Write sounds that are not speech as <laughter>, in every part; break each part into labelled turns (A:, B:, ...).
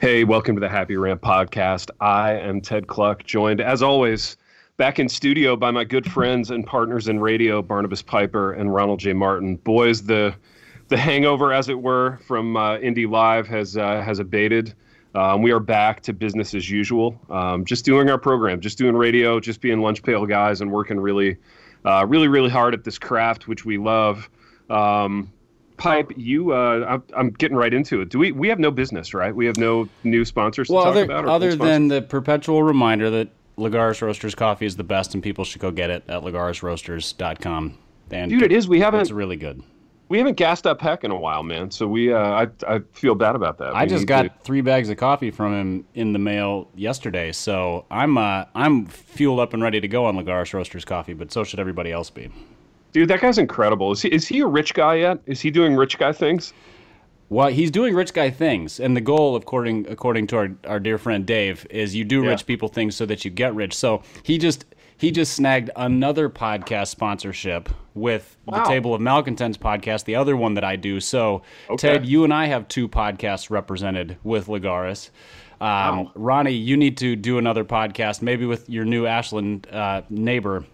A: Hey, welcome to the Happy Rant podcast. I am Ted Kluck, joined as always back in studio by my good friends and partners in radio, Barnabas Piper and Ronald J. Martin. Boys, the the hangover, as it were, from uh, Indy Live has uh, has abated. Um, we are back to business as usual. Um, just doing our program, just doing radio, just being lunch pail guys, and working really, uh, really, really hard at this craft, which we love. Um, Pipe, you, uh, I'm, I'm, getting right into it. Do we? We have no business, right? We have no new sponsors
B: well,
A: to
B: other,
A: talk about.
B: other than the perpetual reminder that Lagares Roasters coffee is the best, and people should go get it at lagaresroasters.com.
A: And dude, it is. We haven't.
B: It's really good.
A: We haven't gassed up Heck in a while, man. So we, uh, I, I feel bad about that.
B: I we just got to... three bags of coffee from him in the mail yesterday, so I'm, uh, I'm fueled up and ready to go on Lagares Roasters coffee. But so should everybody else be.
A: Dude, that guy's incredible. Is he, is he a rich guy yet? Is he doing rich guy things?
B: Well, he's doing rich guy things, and the goal, according according to our, our dear friend Dave, is you do yeah. rich people things so that you get rich. So he just he just snagged another podcast sponsorship with wow. the Table of Malcontents podcast, the other one that I do. So okay. Ted, you and I have two podcasts represented with Lagares. Um, wow. Ronnie, you need to do another podcast, maybe with your new Ashland uh, neighbor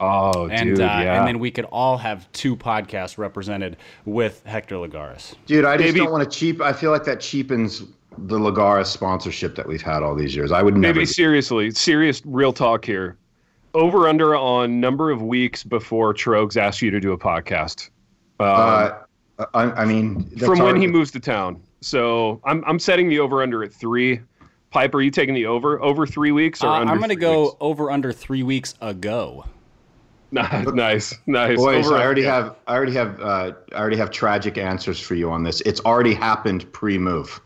A: Oh,
B: and,
A: dude, uh,
B: yeah. And then we could all have two podcasts represented with Hector Lagares.
C: Dude, I just maybe, don't want to cheap. I feel like that cheapens the Lagares sponsorship that we've had all these years. I would never.
A: maybe seriously, serious, real talk here. Over under on number of weeks before Trogs asks you to do a podcast.
C: Um, uh, I, I, mean,
A: from when he moves to town. So I'm I'm setting the over under at three. Piper, are you taking the over over three weeks or uh, under?
B: I'm going
A: to
B: go
A: weeks?
B: over under three weeks ago. <laughs>
A: nice, nice.
C: Boys, Over, I already yeah. have, I already have, uh, I already have tragic answers for you on this. It's already happened pre-move.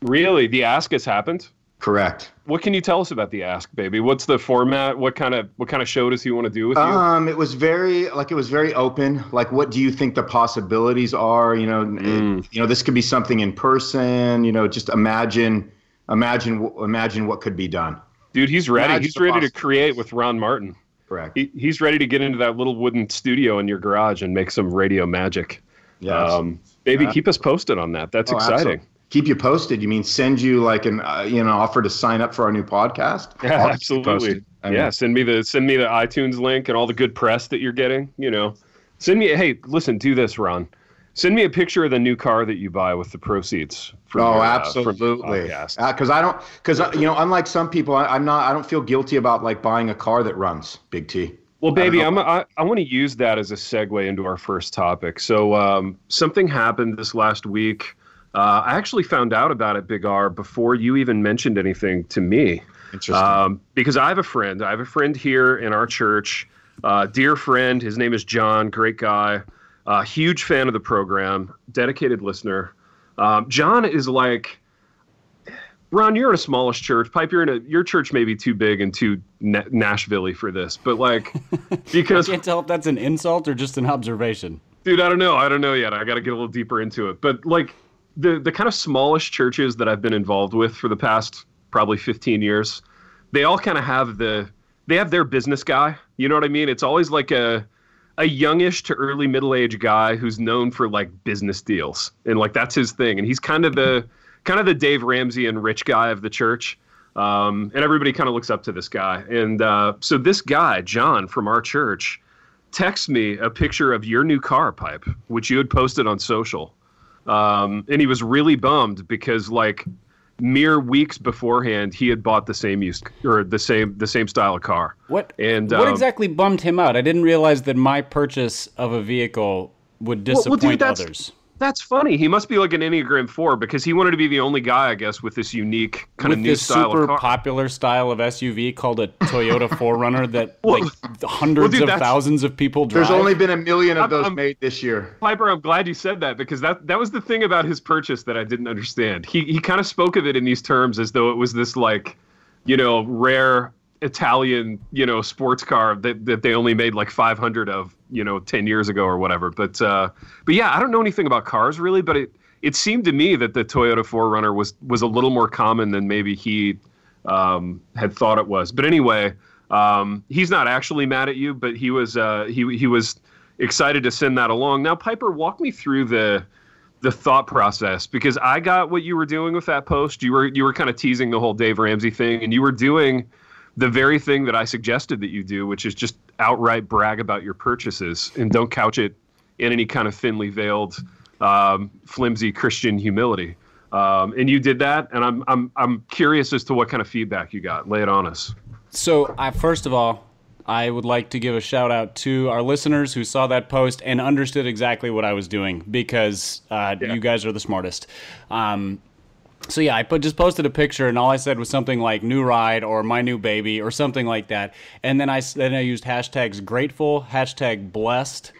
A: Really, the ask has happened.
C: Correct.
A: What can you tell us about the ask, baby? What's the format? What kind of what kind of show does he want to do with you?
C: Um, it was very like it was very open. Like, what do you think the possibilities are? You know, mm. it, you know, this could be something in person. You know, just imagine, imagine, imagine what could be done.
A: Dude, he's ready. Imagine he's ready to create with Ron Martin.
C: Correct.
A: He, he's ready to get into that little wooden studio in your garage and make some radio magic.
C: Yeah.
A: Um, baby, yeah. keep us posted on that. That's oh, exciting. Absolutely.
C: Keep you posted. You mean send you like an uh, you know offer to sign up for our new podcast?
A: Yeah, absolutely. I mean, yeah, send me the send me the iTunes link and all the good press that you're getting. You know, send me. Hey, listen, do this, Ron. Send me a picture of the new car that you buy with the proceeds.
C: From oh, your, absolutely. Because uh, uh, I don't, because uh, you know, unlike some people, I, am not. I don't feel guilty about like buying a car that runs. Big T.
A: Well, baby, I'm, I, I want to use that as a segue into our first topic. So, um, something happened this last week. Uh, I actually found out about it, Big R, before you even mentioned anything to me.
C: Interesting. Um,
A: because I have a friend. I have a friend here in our church, uh, dear friend. His name is John. Great guy. Uh, huge fan of the program, dedicated listener. Um, John is like, Ron, you're in a smallish church. Pipe, you're in a your church may be too big and too na- Nashville for this, but like, <laughs> because
B: I can't tell if that's an insult or just an observation.
A: Dude, I don't know. I don't know yet. I got to get a little deeper into it. But like, the the kind of smallish churches that I've been involved with for the past probably 15 years, they all kind of have the they have their business guy. You know what I mean? It's always like a a youngish to early middle age guy who's known for like business deals and like that's his thing and he's kind of the kind of the Dave Ramsey and rich guy of the church um, and everybody kind of looks up to this guy and uh, so this guy John from our church texts me a picture of your new car pipe which you had posted on social um, and he was really bummed because like mere weeks beforehand he had bought the same use or the same the same style of car.
B: What and what um, exactly bummed him out? I didn't realize that my purchase of a vehicle would disappoint well, well, dude, others.
A: That's funny. He must be like an Enneagram Four because he wanted to be the only guy, I guess, with this unique kind with of new style
B: super
A: of car.
B: popular style of SUV called a Toyota <laughs> 4Runner that well, like hundreds well, dude, of thousands of people drive.
C: There's only been a million of those I'm, made this year.
A: Piper, I'm glad you said that because that that was the thing about his purchase that I didn't understand. He he kind of spoke of it in these terms as though it was this like, you know, rare Italian, you know, sports car that, that they only made like 500 of, you know, 10 years ago or whatever. But uh, but yeah, I don't know anything about cars really, but it it seemed to me that the Toyota 4Runner was was a little more common than maybe he um, had thought it was. But anyway, um, he's not actually mad at you, but he was uh, he he was excited to send that along. Now, Piper, walk me through the the thought process because I got what you were doing with that post. You were you were kind of teasing the whole Dave Ramsey thing, and you were doing the very thing that I suggested that you do, which is just outright brag about your purchases and don't couch it in any kind of thinly veiled, um, flimsy Christian humility. Um, and you did that, and I'm I'm I'm curious as to what kind of feedback you got. Lay it on us.
B: So, I first of all, I would like to give a shout out to our listeners who saw that post and understood exactly what I was doing because uh, yeah. you guys are the smartest. Um, so yeah, I put, just posted a picture and all I said was something like "new ride" or "my new baby" or something like that, and then I then I used hashtags grateful, hashtag blessed,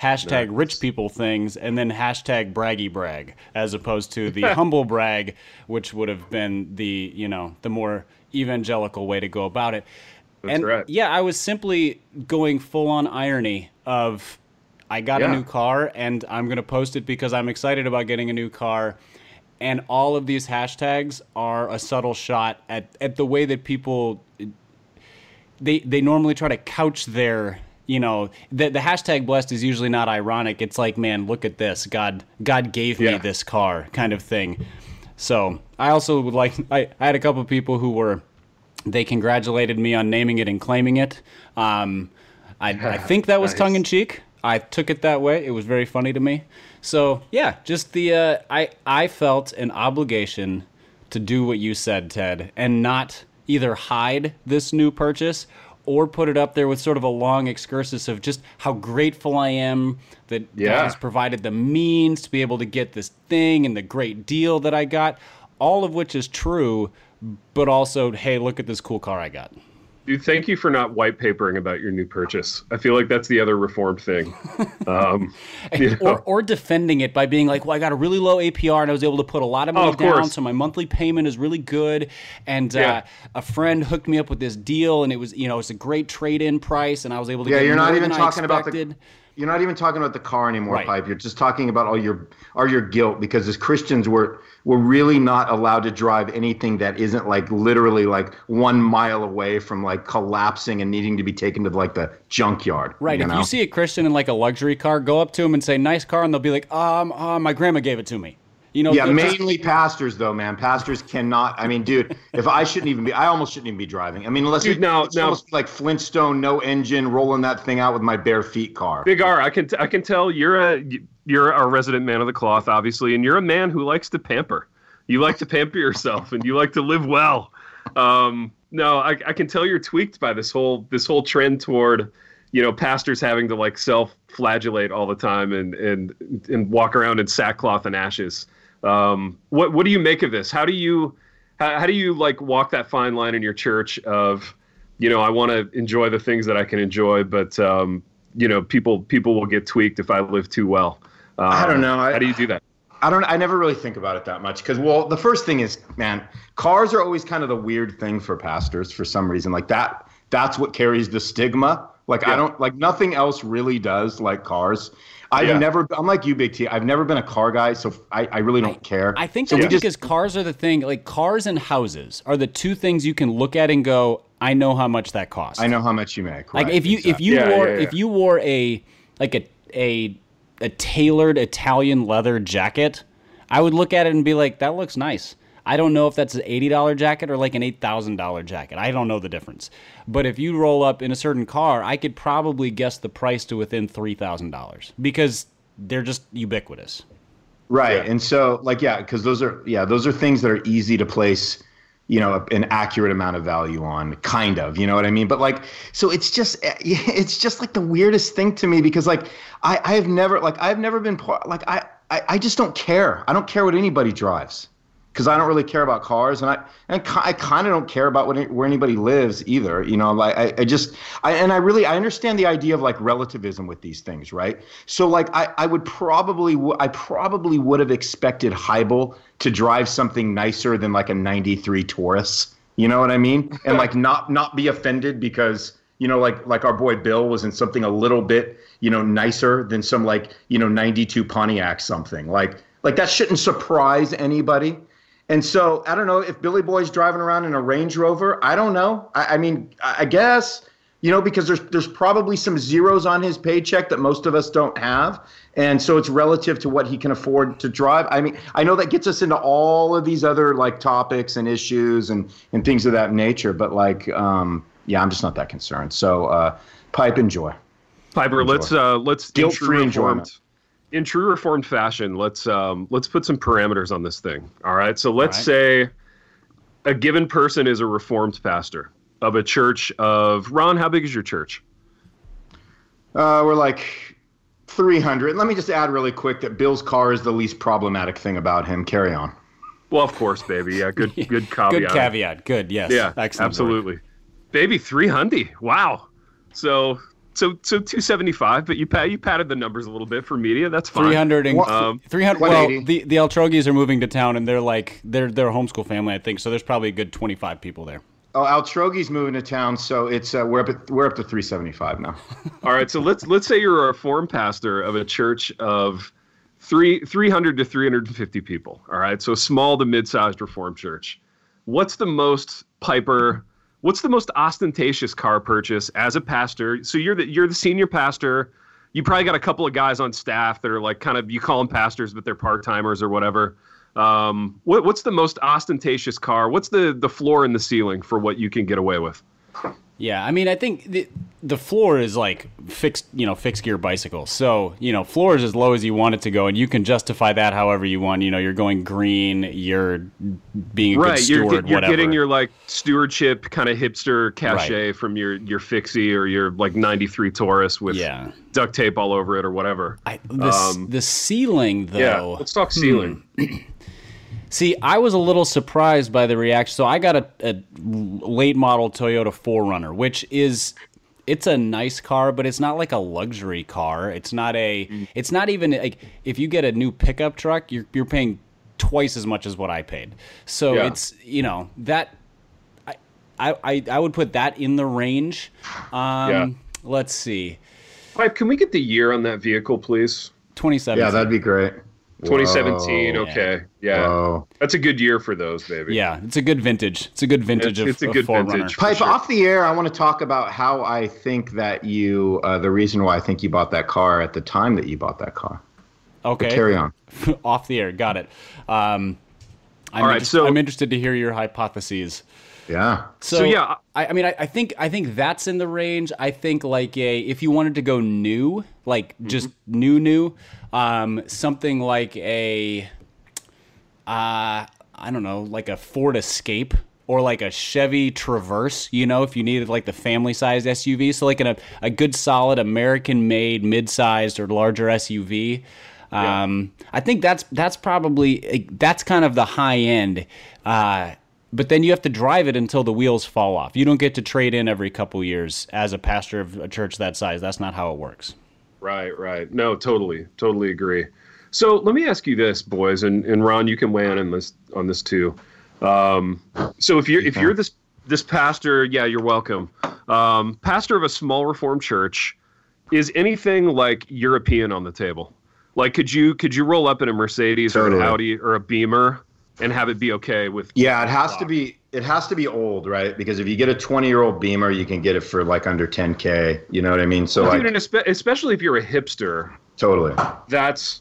B: hashtag nice. rich people things, and then hashtag braggy brag, as opposed to the <laughs> humble brag, which would have been the you know the more evangelical way to go about it.
A: That's
B: and
A: right.
B: yeah, I was simply going full on irony of I got yeah. a new car and I'm going to post it because I'm excited about getting a new car. And all of these hashtags are a subtle shot at, at the way that people they they normally try to couch their you know the the hashtag blessed is usually not ironic. It's like, man, look at this. God God gave yeah. me this car kind of thing. So I also would like I, I had a couple of people who were they congratulated me on naming it and claiming it. Um, I, I, <laughs> think that was nice. tongue in cheek. I took it that way. It was very funny to me. So yeah, just the uh, I I felt an obligation to do what you said, Ted, and not either hide this new purchase or put it up there with sort of a long excursus of just how grateful I am that yeah. Has provided the means to be able to get this thing and the great deal that I got. All of which is true, but also, hey, look at this cool car I got.
A: Dude, thank you for not white papering about your new purchase. I feel like that's the other reformed thing. <laughs> Um,
B: or, or defending it by being like, well, I got a really low APR and I was able to put a lot of money oh, of down, course. so my monthly payment is really good. And uh, yeah. uh, a friend hooked me up with this deal, and it was, you know, it's a great trade-in price, and I was able to.
C: Get" Yeah,
B: you're
C: not even talking about the you're not even talking about the car anymore, right. Pipe. You're just talking about all your all your guilt because as Christians we're we're really not allowed to drive anything that isn't like literally like one mile away from like collapsing and needing to be taken to like the junkyard.
B: Right.
C: You
B: if
C: know?
B: you see a Christian in like a luxury car, go up to him and say, "Nice car," and they'll be like, "Um, uh, my grandma gave it to me." You know,
C: yeah, mainly just... pastors though, man. Pastors cannot. I mean, dude, if I shouldn't even be, I almost shouldn't even be driving. I mean, unless dude, now, it's now, almost like Flintstone, no engine, rolling that thing out with my bare feet car.
A: Big R, I can t- I can tell you're a you're a resident man of the cloth, obviously, and you're a man who likes to pamper. You like to pamper yourself, and you like to live well. Um, no, I, I can tell you're tweaked by this whole this whole trend toward you know pastors having to like self-flagellate all the time and and and walk around in sackcloth and ashes um, what what do you make of this? How do you how, how do you like walk that fine line in your church of you know I want to enjoy the things that I can enjoy, but um, you know people people will get tweaked if I live too well.
C: I don't know.
A: how do you do that?
C: I don't. I never really think about it that much because, well, the first thing is, man, cars are always kind of the weird thing for pastors for some reason. Like that. That's what carries the stigma. Like yeah. I don't like nothing else really does like cars. I've yeah. never. I'm like you, Big T. I've never been a car guy, so I, I really don't care.
B: I think
C: so
B: that's because cars are the thing. Like cars and houses are the two things you can look at and go, I know how much that costs.
C: I know how much you make.
B: Right, like if you exactly. if you yeah, wore yeah, if you wore a like a a a tailored Italian leather jacket, I would look at it and be like, that looks nice. I don't know if that's an $80 jacket or like an $8,000 jacket. I don't know the difference. But if you roll up in a certain car, I could probably guess the price to within $3,000 because they're just ubiquitous.
C: Right. Yeah. And so like yeah, cuz those are yeah, those are things that are easy to place you know an accurate amount of value on kind of you know what i mean but like so it's just eh, <laughs> it's just like the weirdest thing to me because like i i've never like i've never been like i i, I just don't care i don't care what anybody drives because I don't really care about cars, and I and I kind of don't care about what, where anybody lives either. You know, like I, I just I and I really I understand the idea of like relativism with these things, right? So like I I would probably I probably would have expected Heibel to drive something nicer than like a '93 Taurus. You know what I mean? And like <laughs> not not be offended because you know like like our boy Bill was in something a little bit you know nicer than some like you know 92 Pontiac something like like that shouldn't surprise anybody And so I don't know if Billy Boy's driving around in a Range Rover. I don't know. I, I mean, I, I guess you know because there's there's probably some zeros on his paycheck that most of us don't have, and so it's relative to what he can afford to drive. I mean, I know that gets us into all of these other like topics and issues and and things of that nature, but like, um, yeah, I'm just not that concerned. So, uh, pipe enjoy.
A: Piper,
C: Enjoy.
A: let's uh, let's in
C: Guilt-free
A: true
C: enjoyment.
A: Reformed in true reformed fashion. Let's um, let's put some parameters on this thing. All right. So let's
B: right.
A: say a given person is a reformed pastor of a church of Ron. How big is your church?
C: Uh, we're like 300. Let me just add really quick that Bill's car is the least problematic thing about him. Carry on.
A: Well, of course, baby. Yeah, good <laughs> good caveat.
B: Good caveat. Good. Yes.
A: Yeah,
B: Excellent. work.
A: absolutely. Baby, three hundred. Wow. So so so two seventy five, but you pat you patted the numbers a little bit for media. That's fine.
B: 300 and
A: Um,
B: 300 well the the Altrogis are moving to town and they're like they're they're a homeschool family I think so there's probably a good 25 people there.
C: Oh, Altrogi's moving to town, so it's uh, we're up at we're up to 375 now. <laughs>
A: All right, so let's let's say you're a reformed pastor of a church of three three hundred to three hundred and fifty people. All right, so small to mid-sized reformed church. What's the most Piper? What's the most ostentatious car purchase as a pastor? So you're the you're the senior pastor. You probably got a couple of guys on staff that are like kind of you call them pastors, but they're part timers or whatever. Um, what, what's the most ostentatious car? What's the the floor and the ceiling for what you can get away with?
B: Yeah, I mean, I think the the floor is like fixed, you know, fixed gear bicycle. So you know, floor is as low as you want it to go, and you can justify that however you want. You know, you're going green, you're being a
A: right
B: good
A: you're,
B: steward,
A: get- you're getting your like stewardship kind of hipster cachet from your your fixie or your like 93 taurus with
B: yeah.
A: duct tape all over it or whatever
B: I, the
A: Um,
B: the ceiling
A: yeah
B: though.
A: let's talk ceiling
B: See, I was a little surprised by the reaction. So I got a, a late model Toyota 4Runner, which is it's a nice car, but it's not like a luxury car. It's not a it's not even like if you get a new pickup truck, you're you're paying twice as much as what I paid. So
A: Yeah.
B: it's you know, that I, I I I would put that in the range. Um
A: Yeah.
B: let's see.
A: pipe can we get the year on that vehicle please
B: 2017.
C: Yeah, that'd be great.
A: 2017
C: Whoa.
A: okay yeah
C: Whoa.
A: that's a good year for those baby
B: Yeah, it's a good vintage. It's a good vintage
A: It's-
B: of
A: it's a
B: of
A: good
B: 4Runner.
A: vintage.
C: Pipe
A: sure.
C: off the air. I want to talk about how I think that you, uh, the reason why I think you bought that car at the time that you bought that car.
B: Okay.
C: Carry on. <laughs>
B: off the air. Got it. Um, I'm,
A: All right,
B: interest-
A: so-
B: I'm interested to hear your hypotheses.
C: Yeah.
B: So,
A: So, yeah,
B: I, I mean, I, I think I think that's in the range. I think like a if you wanted to go new, like just new new, um, something like a, uh, I don't know, like a Ford Escape or like a Chevy Traverse. You know, if you needed like the family sized SUV, so like in a a good solid American made mid sized or larger SUV. Um, I think that's that's probably that's kind of the high end. Uh, but then you have to drive it until the wheels fall off. You don't get to trade in every couple years as a pastor of a church that size. That's not how it works.
A: Right, right. No, totally, totally agree. So let me ask you this, boys, and, and Ron, you can weigh in on this on this too. Um, so if you're if you're this this pastor, yeah, you're welcome. Um, pastor of a small Reformed church, is anything like European on the table? Like, could you could you roll up in a Mercedes or an Audi or a Beamer and have it be okay with?
C: Yeah, it has to be. It has to be old, right? Because if you get a 20 year old Beamer, you can get it for like under 10k. You know what I mean? So
A: Dude,
C: like,
A: espe- especially if you're a hipster,
C: totally.
A: that's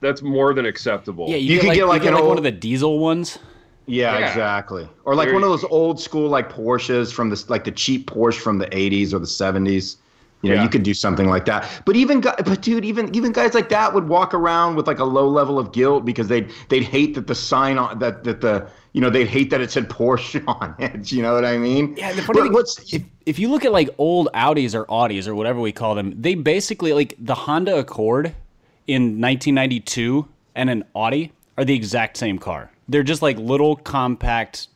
A: that's more than acceptable.
B: Yeah, you,
C: You
B: get
C: could
B: like,
C: get, like,
B: you get
C: an
B: like one of the diesel ones.
C: Yeah,
A: Yeah.
C: exactly. Or like
A: There
C: one of those old school like Porsches from the like the cheap Porsche from the 80s or the 70s. You know,
A: Yeah.
C: you could do something like that. But even but dude, even even guys like that would walk around with like a low level of guilt because they'd they'd hate that the sign on that that the you know they'd hate that it said Porsche <laughs> on it. You know what I mean?
B: Yeah, the funny
C: But
B: thing,
C: what's
B: if, if you look at like old Audis or Audis or whatever we call them, they basically like the Honda Accord in 1992 and an Audi are the exact same car. They're just like little compact,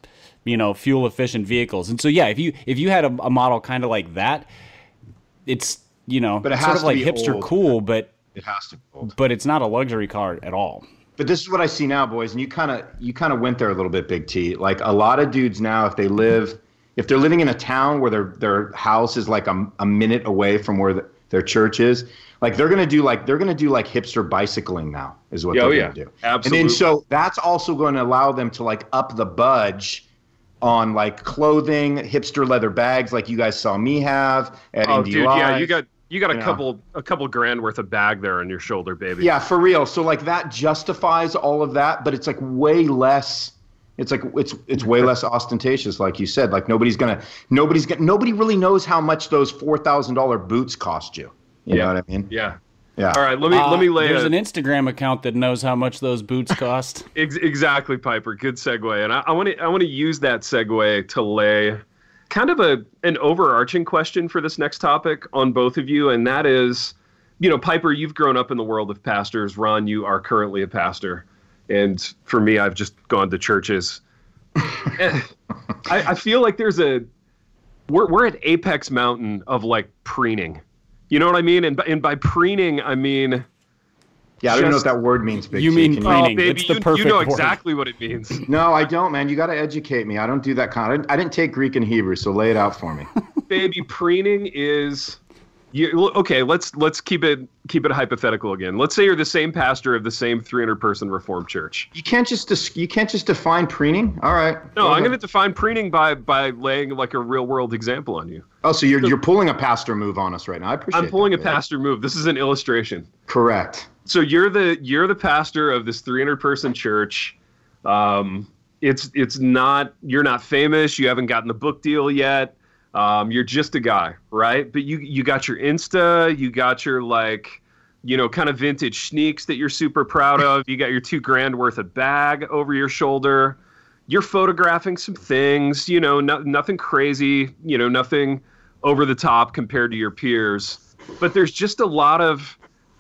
B: you know, fuel efficient vehicles. And so yeah, if you if you had a, a model kind of like that, it's you know
C: But it
B: sort
C: has
B: of like hipster
C: old.
B: cool, but
C: it has to be old.
B: but it's not a luxury car at all.
C: But this is what I see now, boys, and you kind of you kind of went there a little bit, Big T. Like a lot of dudes now, if they live, if they're living in a town where their their house is like a, a minute away from where the, their church is. Like they're gonna do like they're gonna do like hipster bicycling now is what
A: Oh,
C: they're
A: yeah.
C: gonna do.
A: Absolutely.
C: And then so that's also going to allow them to like up the budge on like clothing, hipster leather bags like you guys saw me have at
A: Oh,
C: Indie
A: dude, yeah, you got you got a
C: Yeah.
A: couple a couple grand worth of bag there on your shoulder, baby.
C: Yeah, for real. So like that justifies all of that, but it's like way less. It's like it's it's way less ostentatious, like you said. Like nobody's gonna nobody's gonna nobody really knows how much those four thousand dollar boots cost you. You
A: Yeah.
C: know what I mean?
A: Yeah.
C: Yeah.
A: All right, let me
B: Uh,
A: let me lay
B: There's
A: a,
B: an Instagram account that knows how much those boots cost. <laughs>
A: Ex- exactly, Piper. Good segue, and I want to I want to use that segue to lay kind of a an overarching question for this next topic on both of you, and that is, you know, Piper, you've grown up in the world of pastors. Ron, you are currently a pastor, and for me, I've just gone to churches. <laughs> Eh, I, I feel like there's a we're we're at apex mountain of like preening. You know what I mean? And by, and by preening, I mean.
C: Yeah, I don't know
A: Just-
C: what that word means, Big
B: You
C: T.
B: mean
C: Can
B: pre-
A: Oh,
B: Preening,
A: baby,
B: it's the
A: you,
B: perfect
A: you know
B: word.
A: exactly what it means. <laughs>
C: No, I don't, man. You got to educate me. I don't do that kind. Of, I didn't take Greek and Hebrew, so lay it out for me.
A: baby preening is you okay let's let's keep it keep it hypothetical again let's say you're the same pastor of the same 300 person reformed church
C: You can't just dis- you can't just define preening. All right.
A: no
C: Go
A: i'm going to define preening by by laying like a real world example on you
C: Oh, so you're you're pulling a pastor move on us right now. I appreciate. It.
A: I'm pulling a
C: that, man.
A: pastor move this is an illustration
C: Correct.
A: so you're the you're the pastor of this 300 person church um it's it's not you're not famous you haven't gotten the book deal yet um you're just a guy right but you you got your insta you got your like you know kind of vintage sneaks that you're super proud of you got your two grand worth of bag over your shoulder you're photographing some things you know no, nothing crazy you know nothing over the top compared to your peers but there's just a lot of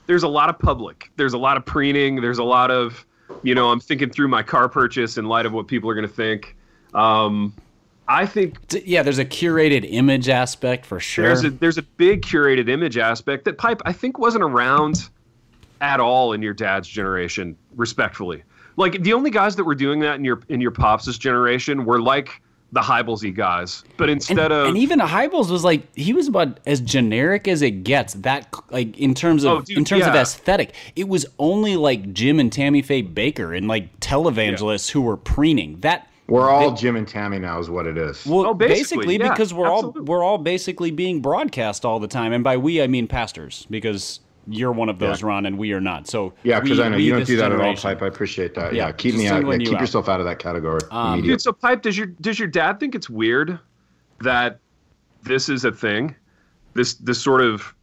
A: there's a lot of public. There's a lot of preening. There's a lot of, you know, I'm thinking through my car purchase in light of what people are going to think. Um, I think
B: Yeah, there's a curated image aspect for sure.
A: there's a there's a big curated image aspect that pipe I think wasn't around at all in your dad's generation. Respectfully, like the only guys that were doing that in your in your pops' generation were like the Hybelsy guys, but instead
B: and,
A: of
B: and even Hybels was like he was about as generic as it gets. That like in terms of
A: Oh, dude,
B: in terms of aesthetic, it was only like Jim and Tammy Faye Bakker and like televangelists who were preening. That
C: We're all Jim and Tammy now, is what it is.
B: well,
A: Oh, basically,
B: basically,
A: yeah,
B: because we're
A: absolutely.
B: all we're all basically being broadcast all the time, and by we I mean pastors because you're one of those,
C: Yeah.
B: Ron, and we are not. So
C: yeah, because I know you don't do that at all, Pipe. I appreciate that.
B: Yeah,
C: Yeah, keep me out. Yeah,
B: you
C: keep
B: out.
C: yourself out of that category.
B: Um.
A: Dude, so pipe, does your does your dad think it's weird that this is a thing? This this sort of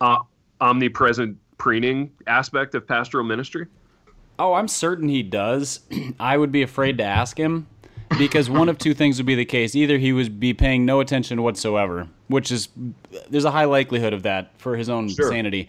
A: uh, omnipresent preening aspect of pastoral ministry?
B: Oh, I'm certain he does. <clears throat> I would be afraid to ask him because one of two things would be the case. Either he would be paying no attention whatsoever, which is there's a high likelihood of that for his own
A: Sure.
B: sanity,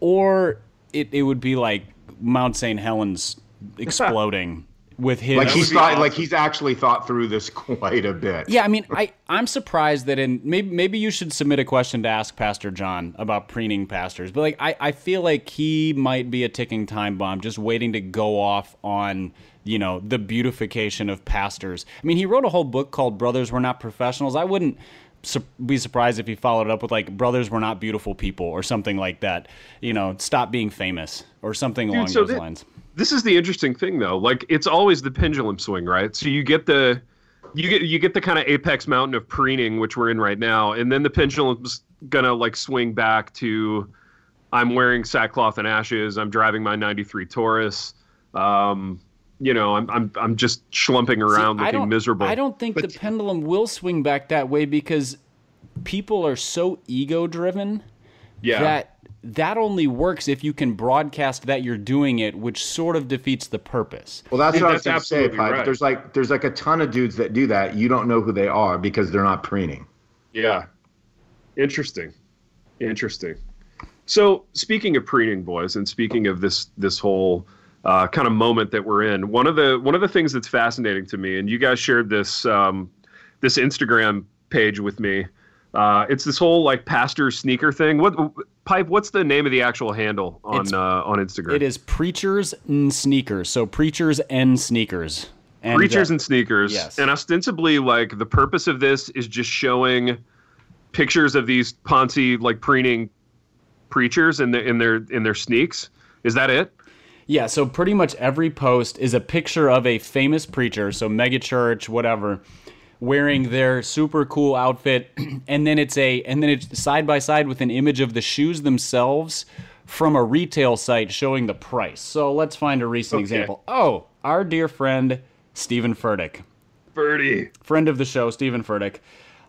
B: or it, it would be like Mount St. Helens <laughs> exploding with his
C: like he's thought,
A: awesome.
C: like he's actually thought through this <laughs> quite a bit.
B: Yeah, I mean, <laughs> I I'm surprised that in maybe maybe you should submit a question to ask Pastor John about preening pastors, but like I I feel like he might be a ticking time bomb, just waiting to go off on you know the beautification of pastors. I mean, he wrote a whole book called Brothers We're Not Professionals. I wouldn't su- be surprised if he followed up with like Brothers We're Not Beautiful People or something like that. You know, stop being famous or something along
A: so
B: those
A: thi-
B: lines.
A: This is the interesting thing though. Like it's always the pendulum swing, right? So you get the you get you get the kind of apex mountain of preening which we're in right now, and then the pendulum's gonna like swing back to I'm wearing sackcloth and ashes, I'm driving my 93 Taurus. Um, you know, I'm I'm I'm just schlumping around
B: See,
A: looking
B: don't,
A: miserable.
B: I don't think the pendulum will swing back that way because people are so ego driven
A: yeah.
B: that that only works if you can broadcast that you're doing it, which sort of defeats the purpose.
C: Well, that's
A: Dude,
C: what I was
A: that's
C: going to say,
A: absolutely
C: Pipe.
A: right.
C: There's like there's like a ton of dudes that do that. You don't know who they are because they're not preening.
A: Yeah. Interesting. Interesting. So speaking of preening boys and speaking of this this whole uh, kind of moment that we're in, one of the one of the things that's fascinating to me, and you guys shared this um, this Instagram page with me. Uh, it's this whole like pastor sneaker thing. What pipe? What's the name of the actual handle on uh, on Instagram?
B: It is preachers and sneakers. So preachers and sneakers. And,
A: Preachers
B: uh,
A: and sneakers.
B: yes.
A: And ostensibly, like the purpose of this is just showing pictures of these Ponzi like preening preachers in the in their in their sneaks. Is that it?
B: Yeah, so pretty much every post is a picture of a famous preacher, so megachurch, whatever, wearing their super cool outfit, <clears throat> and then it's a and then it's side by side with an image of the shoes themselves from a retail site showing the price. So let's find a recent
A: Okay.
B: example. Oh, our dear friend Steven Furtick,
A: Birdie.
B: friend of the show, Steven Furtick.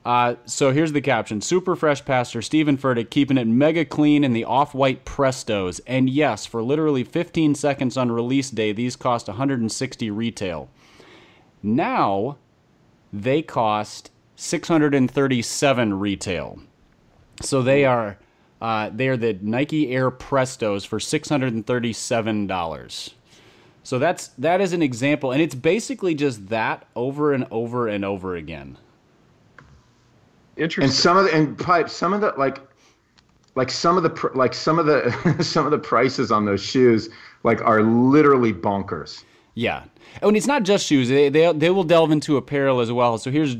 B: Uh, so here's the caption: Super fresh pastor Steven Furtick keeping it mega clean in the off-white Prestos, and yes, for literally 15 seconds on release day, these cost 160 retail. Now, they cost 637 retail. So they are uh, they are the Nike Air Prestos for 637 dollars. So that's that is an example, and it's basically just that over and over and over again.
A: Interesting.
C: and some of the and pipe some of the like like some of the like some of the <laughs> some of the prices on those shoes like are literally bonkers
B: Yeah. Oh, and it's not just shoes. They, they, they will delve into apparel as well. So here's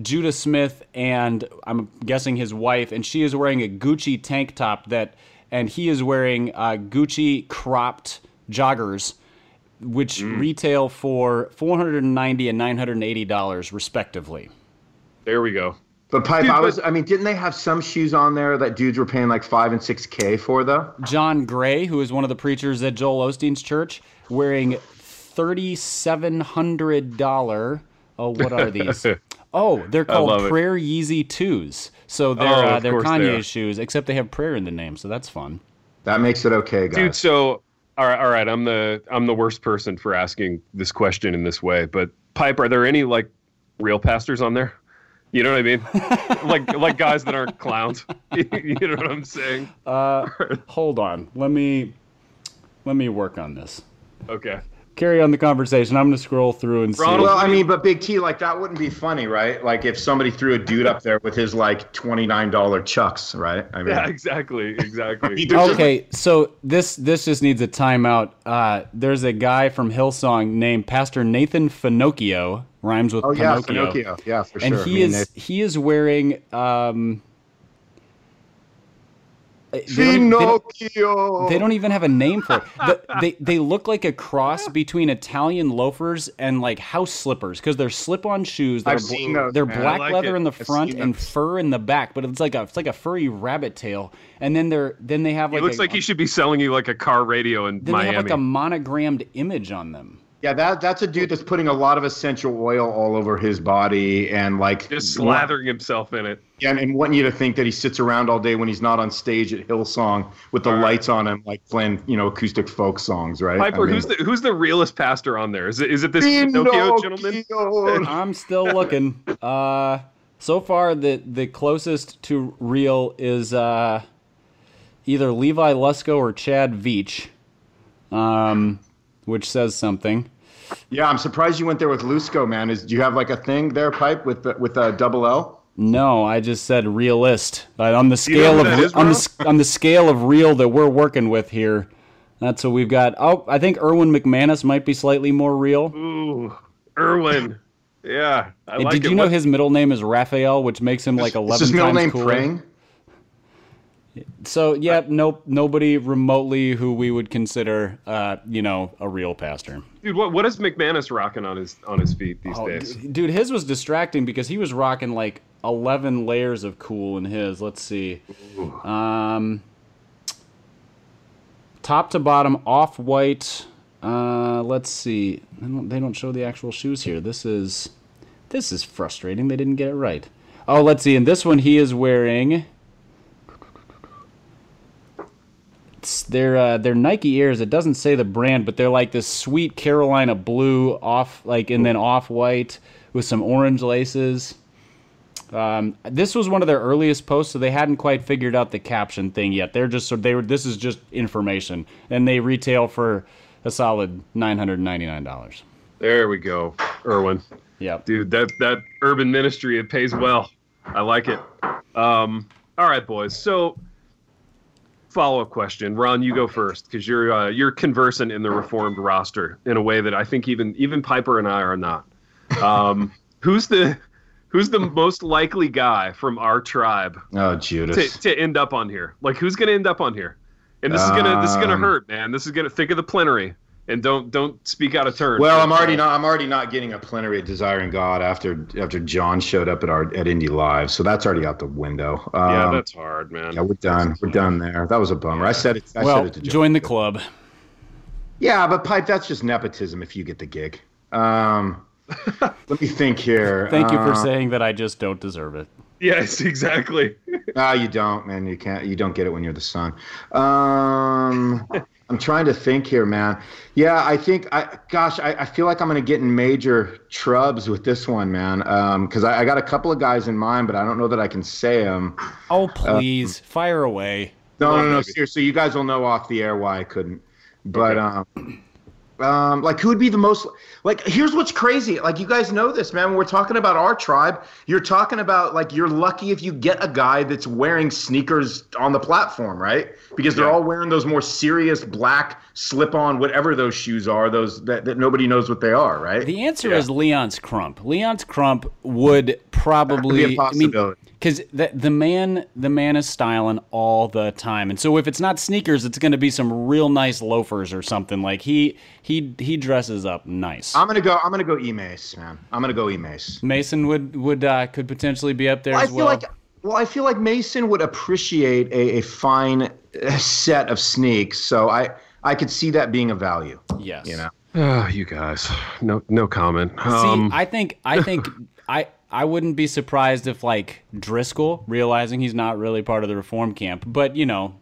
B: Judah Smith and I'm guessing his wife, and she is wearing a Gucci tank top that, and he is wearing uh, Gucci cropped joggers, which retail for 490 and 980 dollars respectively.
A: there we go.
C: but pipe
A: Dude,
C: i
A: but-
C: was i mean didn't they have some shoes on there that dudes were paying like five and six k for though
B: John Gray, who is one of the preachers at Joel Osteen's church, wearing thirty-seven hundred dollar. Oh, what are these? <laughs> Oh, they're
A: love
B: called
A: it.
B: Prayer Yeezy Twos. So they're
A: Oh,
B: uh, they're
A: course they
B: Kanye shoes, except they have prayer in the name, so that's fun.
C: that makes it okay guys
A: Dude, so all right, all right, I'm the I'm the worst person for asking this question in this way, but Pipe, are there any like real pastors on there? You know what I mean? <laughs> like like guys that aren't clowns. <laughs> you know what I'm saying?
B: Uh, hold on, let me let me work on this.
A: Okay.
B: Carry on the conversation. I'm gonna scroll through and see.
C: Well i mean but big t like that wouldn't be funny right like if somebody threw a dude up there with his like $29 chucks right i mean
A: Yeah, exactly, exactly. <laughs>
C: There's just-
B: Okay, so this this just needs a timeout. Uh, there's a guy from Hillsong named Pastor Nathan Finocchio, rhymes with
C: oh yeah
B: Pinocchio.
C: Pinocchio. yeah for sure.
B: and he
C: I mean,
B: is
C: they-
B: he is wearing um they don't, they don't-
C: Pinocchio.
B: they don't even have a name for it. The, they they look like a cross between Italian loafers and like house slippers because they're slip-on shoes. They're,
C: I've seen those,
B: they're
C: man.
B: black
A: like
B: leather
A: it.
B: in the front and fur in the back, but it's like a it's like a furry rabbit tail. And then they're then they have like
A: looks
B: a,
A: like he should be selling you like a car radio in
B: then they have like a monogrammed image on them.
C: Yeah, that that's a dude that's putting a lot of essential oil all over his body and like
A: just slathering himself in it.
C: Yeah, and, and wanting you to think that he sits around all day when he's not on stage at Hillsong with the
A: All right.
C: lights on him, like playing you know acoustic folk songs, right?
A: Piper,
C: I mean-
A: who's the who's the realest pastor on there? Is it is it this Pinocchio gentleman? <laughs>
B: I'm still looking. Uh, so far, the the closest to real is uh, either Levi Lusko or Chad Veach, um, which says something.
C: Yeah, I'm surprised you went there with Lusko, man. Is do you have like a thing there, Pipe, with the, with a double L?
B: No, I just said realist. Uh, on the scale of
A: that is,
B: on the on the scale of real that we're working with here, that's what we've got. Oh, I think Erwin McManus might be slightly more real.
A: Ooh, Erwin. Yeah, I
B: And
A: like
B: Did
A: it.
B: you know
A: What-
B: his middle name is Raphael, which makes him like
C: Is
B: eleven
C: his middle
B: times
C: name
B: cooler?
C: Praying?
B: So yeah, nope, nobody remotely who we would consider, uh, you know, a real pastor.
A: dude? What what is McManus rocking on his on his feet these
B: Oh,
A: days?
B: d- dude, his was distracting because he was rocking like eleven layers of cool in his. Let's see, um, top to bottom, off white. Uh, let's see. They don't, they don't show the actual shoes here. This is this is frustrating. They didn't get it right. Oh, let's see. In this one, he is wearing. It's- They're uh, they're Nike Airs. It doesn't say the brand, but they're like this sweet Carolina blue off, like and then off white with some orange laces. Um, this was one of their earliest posts, so they hadn't quite figured out the caption thing yet. They're just so they were. This is just information, and they retail for a solid nine hundred ninety nine dollars.
A: There we go, Erwin.
B: Yeah,
A: Dude, that that urban ministry it pays well. I like it. Um, all right, boys. So, follow up question, Ron. You go first because you're uh, you're conversant in the reformed roster in a way that I think even even Piper and I are not. Um, <laughs> who's the Who's the most likely guy from our tribe
C: Oh,
A: to,
C: Judas.
A: to end up on here? Like, who's going to end up on here? And this is gonna this is gonna
C: Um,
A: hurt, man. This is gonna think of the plenary and don't don't speak out of turn.
C: Well, I'm already not. I'm already not getting a plenary of desiring God after after John showed up at our at Indy Live, so that's already out the window. Um,
A: Yeah, that's hard, man.
C: yeah, we're done. We're done there. That was a bummer. I said it. I
B: well,
C: said it to John.
B: join the club.
C: Yeah, but pipe. That's just nepotism. If you get the gig. Um, <laughs> let me think here.
B: Thank you for
C: Uh,
B: saying that I just don't deserve it.
A: Yes, exactly.
C: No, you don't, man. You can't. You don't get it when you're the son. Um, <laughs> I'm trying to think here, man. Yeah, I think. I gosh, I, I feel like I'm going to get in major trubs with this one, man. Because I, I got a couple of guys in mind, but I don't know that I can say them.
B: Oh, please, fire away.
C: No,
A: Well,
C: no, no. Seriously, you guys will know off the air why I couldn't. But um, um, like who would be the most like? Here's what's crazy. Like you guys know this, man. When we're talking about our tribe, you're talking about like you're lucky if you get a guy that's wearing sneakers on the platform, right? Because they're
A: Yeah.
C: all wearing those more serious black slip-on, whatever those shoes are. Those that, that nobody knows what they are, right?
B: The answer
A: Yeah.
B: is Leonce Crump. Leonce Crump would probably.
C: Could be a
B: I mean,
C: possibility.
B: Because the the man the man is styling all the time, and so if it's not sneakers, it's going to be some real nice loafers or something. Like he he he dresses up nice.
C: I'm gonna go. I'm gonna go E-Mace, man. I'm gonna go E-Mace.
B: Mason would would uh, could potentially be up there
C: I
B: as
C: feel
B: well.
C: like well, I feel like Mason would appreciate a, a fine uh, set of sneaks, so I I could see that being a value.
B: yes,
C: You know,
A: Oh, you guys. No no comment.
B: See,
A: Um,
B: I think I think <laughs> I I wouldn't be surprised if like Driscoll, realizing he's not really part of the reform camp, but you know,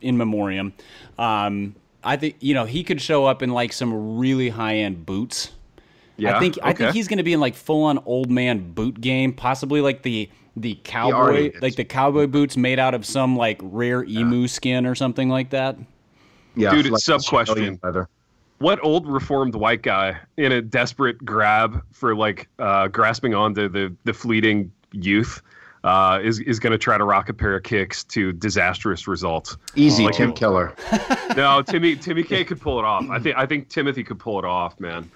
B: in memoriam, um, I think you know he could show up in like some really high end boots.
A: yeah,
B: I think I think he's going to be in like full on old man boot game, possibly like the the cowboy like the cowboy boots made out of some like rare emu skin or something like that.
C: yeah,
A: Dude,
C: like
A: sub question.
C: Australian leather.
A: What old reformed white guy in a desperate grab for like uh, grasping onto the the fleeting youth uh, is is going to try to rock a pair of kicks to disastrous results?
C: Easy,
A: Like
C: Tim
A: it-
C: Keller. <laughs>
A: No, Timmy Timmy K could pull it off. I think I think Timothy could pull it off, man.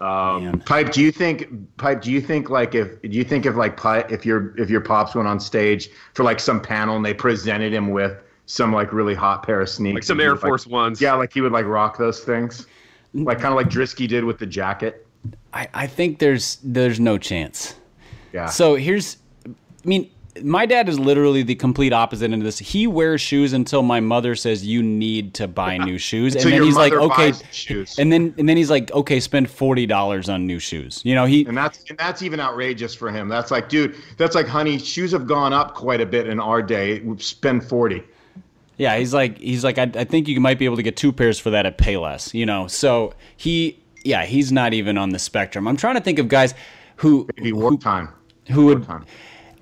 A: Um,
B: Man.
C: Pipe, do you think Pipe? Do you think like if do you think if like if your if your pops went on stage for like some panel and they presented him with some like really hot pair of sneaks,
A: like some Air
C: would, like-
A: Force Ones.
C: yeah, like he would like rock those things, like kind of like Drisky did with the jacket.
B: I, I think there's there's no chance.
C: Yeah.
B: So here's, I mean, my dad is literally the complete opposite into this. He wears shoes until my mother says you need to buy <laughs> new shoes, and then he's like, okay,
C: shoes.
B: and then and then he's like, okay, spend forty dollars on new shoes. You know, he
C: And that's and that's even outrageous for him. That's like, dude, that's like, honey, shoes have gone up quite a bit in our day. Spend forty.
B: Yeah, he's like he's like I, I think you might be able to get two pairs for that at Payless, you know. So he yeah, he's not even on the spectrum. I'm trying to think of guys who
C: Maybe wartime.
B: who would
C: Wartime.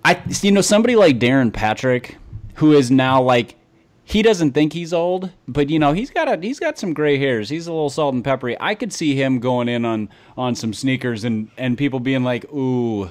B: I you know somebody like Darren Patrick who is now like he doesn't think he's old, but you know he's got a he's got some gray hairs. He's a little salt and peppery. I could see him going in on on some sneakers and and people being like, "Ooh,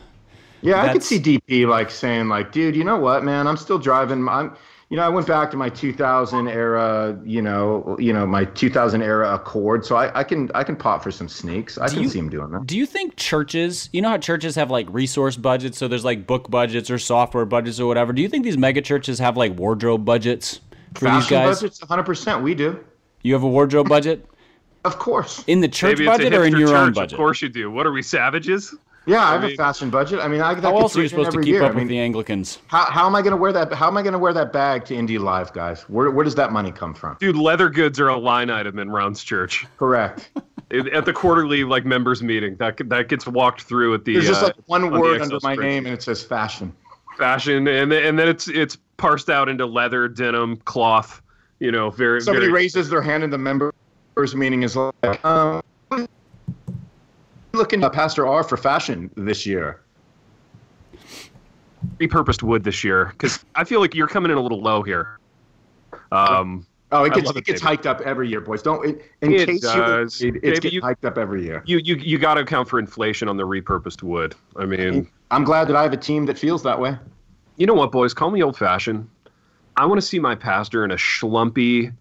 C: Yeah, I could see DP like saying like, dude, you know what, man? I'm still driving. I'm, you know, I went back to my 2000 era, you know, you know, my 2000 era Accord. So I, I can I can pop for some sneaks. I can
B: you-
C: see him doing that.
B: Do you think churches, you know how churches have like resource budgets, so there's like book budgets or software budgets or whatever. Do you think these mega churches have like wardrobe budgets for these
C: Fashion
B: guys?
C: budgets, 100. percent We do,
B: You have a wardrobe budget <laughs>
C: of course.
B: in the church
A: Maybe
B: budget or in
A: hipster
B: your own budget?
A: Of course you do. What are we savages?
C: Yeah, I have
A: mean-
C: a fashion budget. I mean, I that
B: How else are you supposed to keep
C: year.
B: up
C: I mean,
B: with the Anglicans?
C: how, how am I going to wear that? How am I going to wear that bag to Indy Live, guys? Where where does that money come from?
A: Dude, leather goods are a line item in Rounds Church.
C: Correct. <laughs>
A: At the quarterly like members meeting. That that gets walked through at the
C: There's just
A: uh,
C: like one
A: on
C: word under my name, and it says fashion.
A: fashion, and then, and then it's it's parsed out into leather, denim, cloth. You know, very
C: Somebody
A: very,
C: raises their hand in the members meeting is like, um, looking at Pastor R for fashion this year.
A: repurposed wood this year because I feel like you're coming in a little low here. Um,
C: Oh, it gets it
A: it,
C: gets hiked up every year, boys. Don't in, in
A: It
C: case
A: does.
C: you it, it's getting
A: you-
C: hyped up every year.
A: you you you got to account for inflation on the repurposed wood. I mean,
C: I'm glad that I have a team that feels that way.
A: you know what, boys? Call me old fashioned. I want to see my pastor in a schlumpy,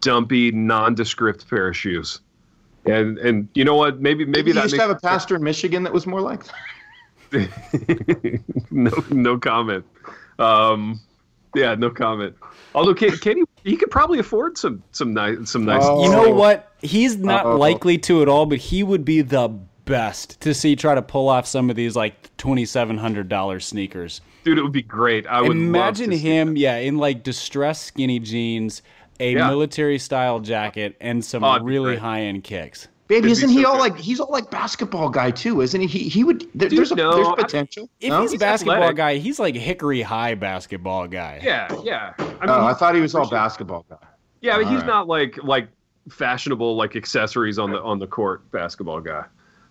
A: dumpy, nondescript pair of shoes. And and you know what? Maybe maybe
C: Maybe you
A: that
C: used
A: makes,
C: to have a pastor in Michigan that was more like that. <laughs>
A: no, no comment. Um, yeah, no comment. Although Katie, he could probably afford some some nice some nice.
B: Oh. You know what? He's not Uh-oh. likely to at all, but he would be the best to see try to pull off some of these like twenty seven hundred dollars sneakers.
A: Dude, it would be great. I would
B: imagine him, yeah, in like distressed skinny jeans, a yeah. military style jacket, and some oh, really high end kicks.
C: Baby, isn't he so all good. like he's all like basketball guy too, isn't he? He he would there, Dude, there's a no, there's potential.
B: If no? he's, he's basketball athletic. guy, he's like Hickory High basketball guy.
A: Yeah, yeah.
C: I mean, oh, I thought he was all basketball guy.
A: Yeah, but he's right. not like like fashionable like accessories on the on the court basketball guy.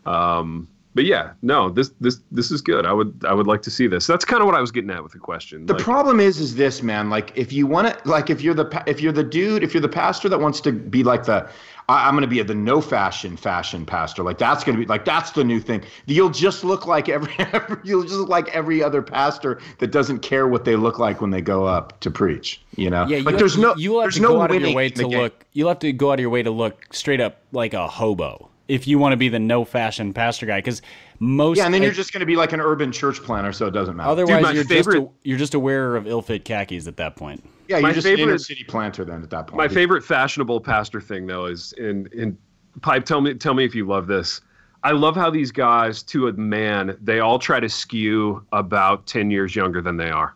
A: Um, but yeah, no, this this this is good. I would I would like to see this. That's kind of what I was getting at with the question.
C: The like, problem is is this man. Like if you want to, like if you're the if you're the dude, if you're the pastor that wants to be like the I, am going to be the no fashion fashion pastor. Like that's going to be like that's the new thing. You'll just look like every, <laughs> every you'll just look like every other pastor that doesn't care what they look like when they go up to preach. You know,
B: yeah.
C: like
B: there's have, no you have to no go out of your way to look. You'll have to go out of your way to look straight up like a hobo if you want to be the no fashion pastor guy because most
C: yeah and then you're just going to be like an urban church planter so it doesn't matter
B: otherwise Dude, you're, favorite... just a, you're just a wearer of ill-fit khakis at that point
C: yeah, you're my just favorite, inner city planter then at that point.
A: My favorite fashionable pastor thing though is in in pipe. Tell me, tell me if you love this. I love how these guys, to a man, they all try to skew about ten years younger than they are.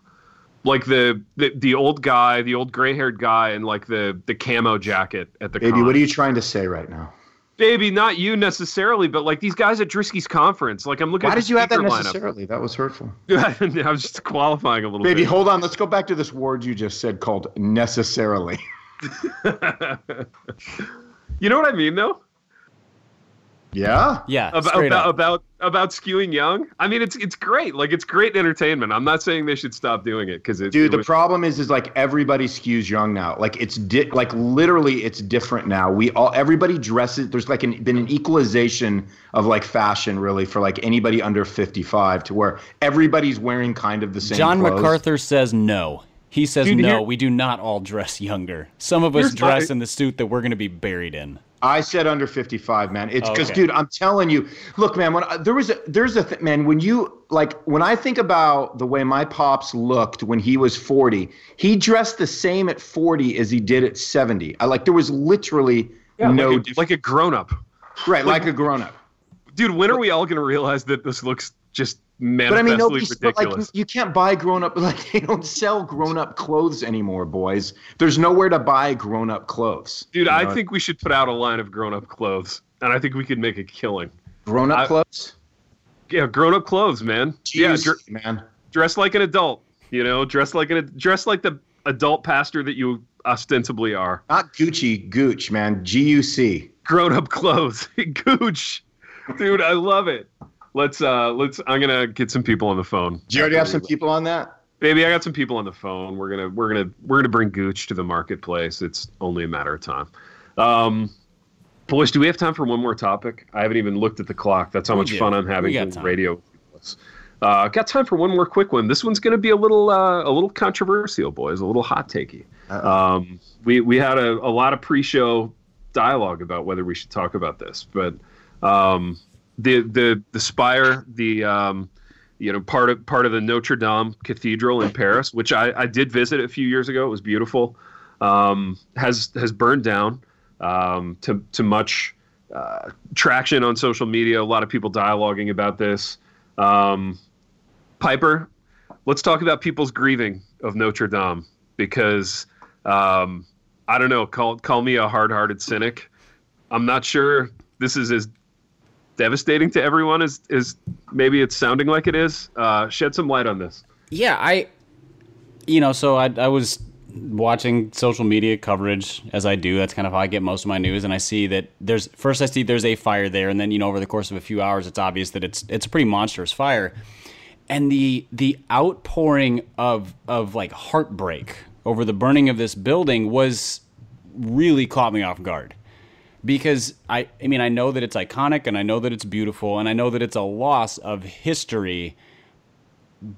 A: Like the the, the old guy, the old gray haired guy, and like the the camo jacket at the.
C: Baby, con. what are you trying to say right now?
A: Baby, not you necessarily, but like these guys at Drisky's conference. Like I'm looking.
C: At why
A: did
C: you have that necessarily? Lineup. That was hurtful. <laughs>
A: I was just qualifying a little.
C: Baby,
A: bit.
C: hold on. Let's go back to this word you just said called necessarily. <laughs> <laughs>
A: you know what I mean, though.
C: Yeah.
B: Yeah.
A: About about, about, about skewing young. I mean, it's it's great. Like it's great entertainment. I'm not saying they should stop doing it because
C: dude. It the was... problem is, is like everybody skews young now. Like it's di- like literally, it's different now. We all everybody dresses. There's like an, been an equalization of like fashion really for like anybody under 55 to where everybody's wearing kind of the same.
B: John
C: clothes.
B: MacArthur says no. He says dude, no. Here... we do not all dress younger. Some of us Here's dress my... in the suit that we're going to be buried in.
C: I said under 55, man. It's because, okay. dude, I'm telling you. Look, man. When I, there was a, there's a th- man. When you like, when I think about the way my pops looked when he was 40, he dressed the same at 40 as he did at 70. I like. There was literally yeah, no
A: like a, like a grown up.
C: Right, like, like a grown up.
A: Dude, when are we all gonna realize that this looks just but I mean, ridiculous.
C: like you can't buy grown up <laughs> like they don't sell grown up clothes anymore, boys. There's nowhere to buy grown up clothes.
A: Dude, I know? think we should put out a line of grown up clothes, and I think we could make a killing.
C: Grown up clothes?
A: Yeah, grown up clothes, man.
C: Jeez, yeah, dr- man.
A: Dress like an adult. You know, dress like an dress like the adult pastor that you ostensibly are.
C: Not Gucci, Gooch, man. G U C.
A: Grown up clothes, <laughs> Gooch. Dude, I love it. Let's uh let's I'm gonna get some people on the phone.
C: Do you already have some people on that?
A: Baby, I got some people on the phone. We're gonna we're gonna we're gonna bring Gooch to the marketplace. It's only a matter of time. Um boys, do we have time for one more topic? I haven't even looked at the clock. That's how we much do. fun I'm having with radio. Uh, got time for one more quick one. This one's going to be a little uh, a little controversial, boys. A little hot takey. Um, we we had a, a lot of pre-show dialogue about whether we should talk about this, but um, the the the spire, the um, you know part of part of the Notre Dame Cathedral in Paris, which I, I did visit a few years ago. It was beautiful. Um, has has burned down um, to to much uh, traction on social media. A lot of people dialoguing about this. Um, Piper, let's talk about people's grieving of Notre Dame because um, I don't know. Call call me a hard-hearted cynic. I'm not sure this is as devastating to everyone as is maybe it's sounding like it is. Uh, shed some light on this.
B: Yeah, I, you know, so I I was watching social media coverage as I do. That's kind of how I get most of my news, and I see that there's first I see there's a fire there, and then you know over the course of a few hours, it's obvious that it's it's a pretty monstrous fire, and the the outpouring of of like heartbreak over the burning of this building was really caught me off guard because I I mean I know that it's iconic and I know that it's beautiful and I know that it's a loss of history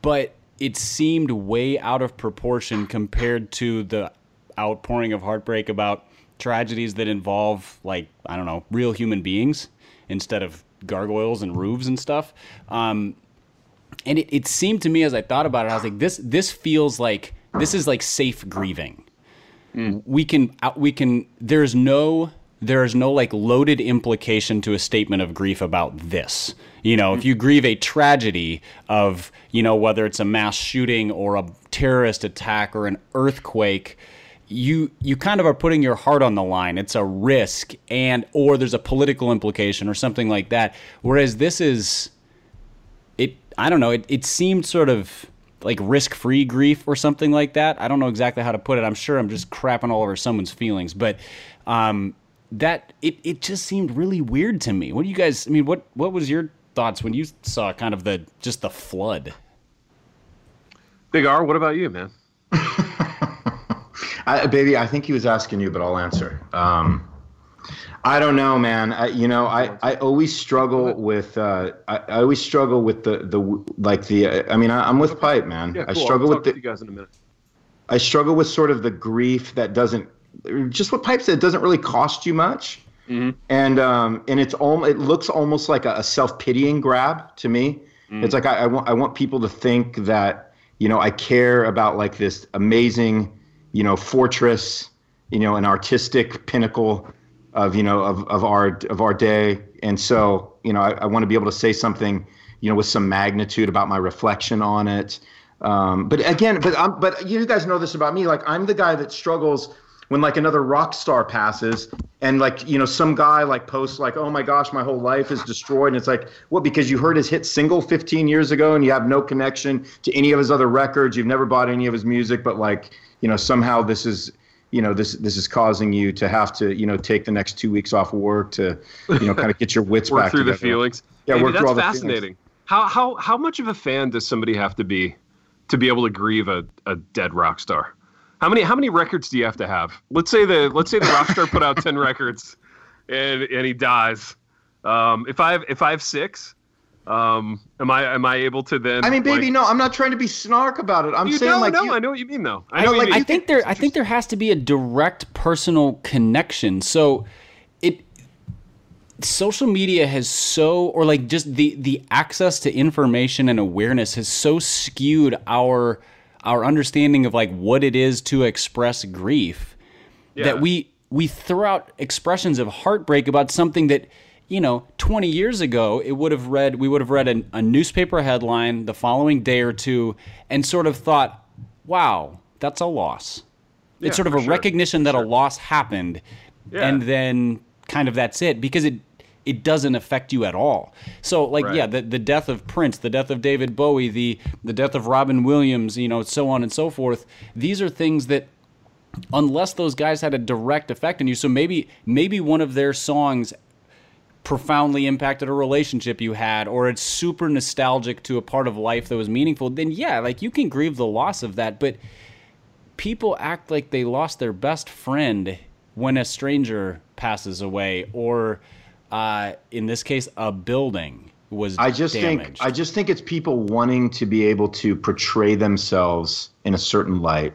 B: but it seemed way out of proportion compared to the outpouring of heartbreak about tragedies that involve like I don't know real human beings instead of gargoyles and roofs and stuff um, and it, it seemed to me as I thought about it, I was like, this this feels like this is like safe grieving. Mm. We can we can. There's no there is no like loaded implication to a statement of grief about this. You know, if you grieve a tragedy of, you know, whether it's a mass shooting or a terrorist attack or an earthquake, you you kind of are putting your heart on the line. It's a risk and or there's a political implication or something like that. Whereas this is it I don't know, it, it seemed sort of like risk free grief or something like that. I don't know exactly how to put it. I'm sure I'm just crapping all over someone's feelings, but um, that it, it just seemed really weird to me. What do you guys? I mean, what what was your thoughts when you saw kind of the just the flood?
A: Big R, what about you, man? <laughs>
C: I, baby, I think he was asking you, but I'll answer. Um, I don't know, man. I, you know, I, I always struggle with uh, I, I always struggle with the the like the. Uh, I mean, I, am with Pipe, man.
A: Yeah,
C: cool. I struggle with
A: the. you guys in a minute.
C: I struggle with sort of the grief that doesn't just what Pipe said, it doesn't really cost you much. Mm-hmm. And um, and it's all it looks almost like a, a self pitying grab to me. Mm-hmm. It's like I, I want I want people to think that you know I care about like this amazing you know fortress you know an artistic pinnacle of you know of, of our of our day and so you know I, I want to be able to say something you know with some magnitude about my reflection on it um, but again but I'm, but you guys know this about me like I'm the guy that struggles when like another rock star passes and like you know some guy like posts like oh my gosh my whole life is destroyed. And it's like what because you heard his hit single 15 years ago and you have no connection to any of his other records you've never bought any of his music but like you know somehow this is you know this this is causing you to have to you know take the next two weeks off work to you know kind of get your wits <laughs>
A: work
C: back
A: through
C: together.
A: the feelings.
C: Yeah work
A: that's
C: through all
A: fascinating. How how how much of a fan does somebody have to be to be able to grieve a, a dead rock star how many how many records do you have to have? Let's say the let's say the rock star put out ten <laughs> records, and and he dies. Um, if I have if I have six, um, am I am I able to then?
C: I mean, baby,
A: like,
C: no, I'm not trying to be snark about it. I'm
A: you
C: saying
A: know,
C: like
A: no,
C: you,
A: I know what you mean though. I know
B: I,
A: like,
B: I think there I think there has to be a direct personal connection. So it social media has so or like just the the access to information and awareness has so skewed our our understanding of like what it is to express grief yeah. that we we throw out expressions of heartbreak about something that you know 20 years ago it would have read we would have read a, a newspaper headline the following day or two and sort of thought wow that's a loss yeah, it's sort of a
A: sure.
B: recognition that
A: sure.
B: a loss happened
A: yeah.
B: and then kind of that's it because it it doesn't affect you at all. So like
A: right.
B: yeah, the the death of Prince, the death of David Bowie, the the death of Robin Williams, you know, so on and so forth. These are things that unless those guys had a direct effect on you, so maybe maybe one of their songs profoundly impacted a relationship you had or it's super nostalgic to a part of life that was meaningful, then yeah, like you can grieve the loss of that, but people act like they lost their best friend when a stranger passes away or uh, in this case, a building was
C: I just
B: damaged.
C: think I just think it's people wanting to be able to portray themselves in a certain light.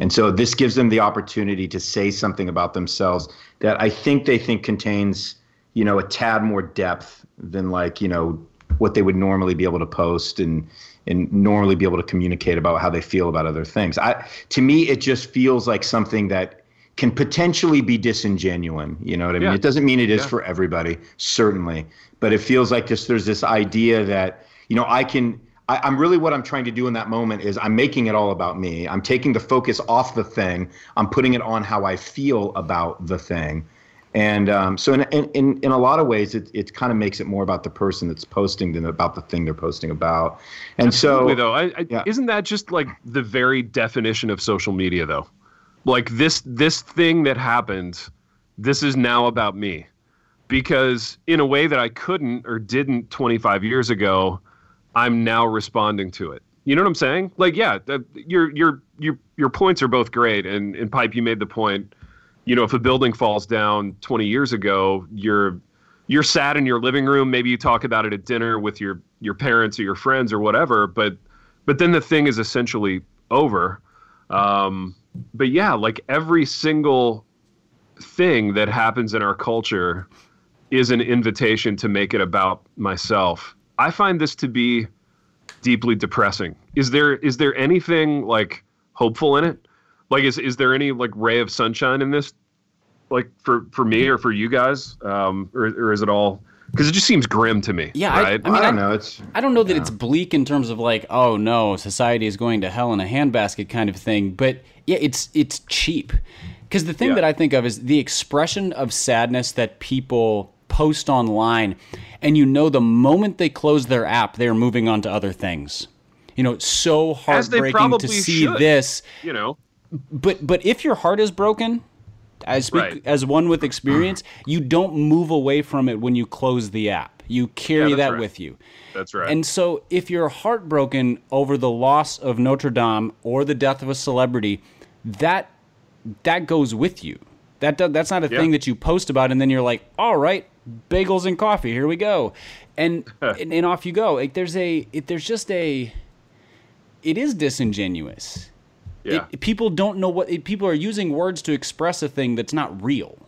C: And so this gives them the opportunity to say something about themselves that I think they think contains, you know, a tad more depth than like, you know, what they would normally be able to post and and normally be able to communicate about how they feel about other things. I to me it just feels like something that can potentially be disingenuine. You know what I mean?
A: Yeah.
C: It doesn't mean it is
A: Yeah.
C: for everybody, certainly, but it feels like just there's this idea that you know I can. I, I'm really what I'm trying to do in that moment is I'm making it all about me. I'm taking the focus off the thing. I'm putting it on how I feel about the thing. And um, so, in, in in a lot of ways, it it kind of makes it more about the person that's posting than about the thing they're posting about. And
A: Absolutely,
C: so,
A: though, I, I,
C: yeah.
A: isn't that just like the very definition of social media, though? Like this this thing that happened, this is now about me, because in a way that I couldn't or didn't 25 years ago, I'm now responding to it. You know what I'm saying? Like, yeah, that, your your your your points are both great, and in pipe you made the point. You know, if a building falls down 20 years ago, you're you're sad in your living room. Maybe you talk about it at dinner with your your parents or your friends or whatever. But but then the thing is essentially over. Um, but yeah, like every single thing that happens in our culture is an invitation to make it about myself. I find this to be deeply depressing. Is there is there anything like hopeful in it? Like is is there any like ray of sunshine in this? Like for for me or for you guys, um, or or is it all? Because it just seems grim to me.
B: Yeah,
A: right?
B: I mean,
C: I don't know. It's
B: I don't know that it's bleak in terms of like, oh no, society is going to hell in a handbasket kind of thing, but yeah, it's it's cheap. Because the thing
A: Yeah.
B: that I think of is the expression of sadness that people post online, and you know the moment they close their app, they're moving on to other things. You know, it's so
A: they
B: heartbreaking to see
A: should.
B: this.
A: you know,
B: But but if your heart is broken, I speak
A: Right.
B: as one with experience, you don't move away from it when you close the app. You carry
A: that's
B: that
A: right.
B: with you.
A: that's right.
B: And so, if you're heartbroken over the loss of Notre Dame or the death of a celebrity, that that goes with you. That do, that's not a
A: Yeah.
B: thing that you post about, and then you're like, "All right, bagels and coffee, here we go," and and, and off you go. Like there's a it, there's just a it is disingenuous.
A: yeah,
B: It, people don't know what people are using words to express a thing that's not real.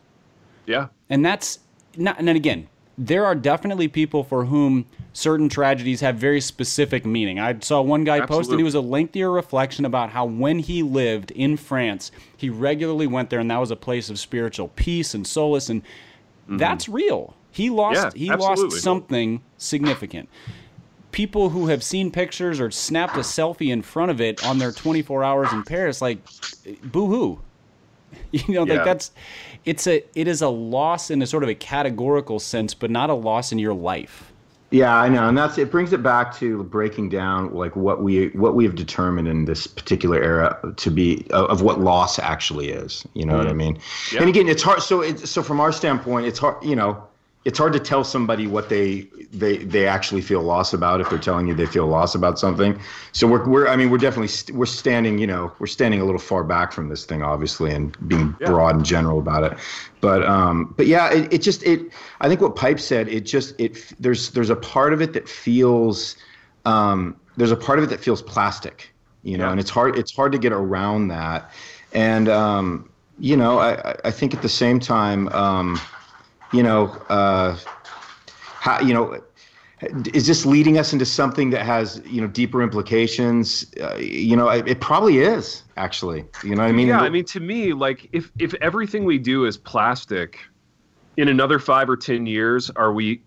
A: yeah,
B: And that's not, and then again, there are definitely people for whom certain tragedies have very specific meaning. I saw one guy posted
A: Absolutely.
B: it was a lengthier reflection about how when he lived in France, he regularly went there and that was a place of spiritual peace and solace and that's real. He lost
A: Mm-hmm. Yeah,
B: he
A: absolutely.
B: lost something significant. People who have seen pictures or snapped a selfie in front of it on their 24 hours in Paris like boo-hoo. <laughs> You know,
A: Yeah.
B: like that's it's a it is a loss in a sort of a categorical sense, but not a loss in your life.
C: Yeah, I know, and that's it. Brings it back to breaking down like what we what we have determined in this particular era to be of, of what loss actually is. You know what I mm. mean?
A: Yeah.
C: And again, it's hard. So it's so from our standpoint, it's hard. You know, it's hard to tell somebody what they they they actually feel loss about if they're telling you they feel loss about something. So we're we're I mean we're definitely st- we're standing you know we're standing a little far back from this thing obviously and being
A: Yeah.
C: broad and general about it. But um but yeah it, it just it I think what Pipe said it just it there's there's a part of it that feels um there's a part of it that feels plastic you know
A: Yeah.
C: and it's hard it's hard to get around that and um you know I I- I think at the same time um you know, uh, how, you know, is this leading us into something that has, you know, deeper implications? Uh, you know, it, it probably is actually. You know what I mean?
A: yeah. I mean, to me, like if if everything we do is plastic, in another five or ten years, are we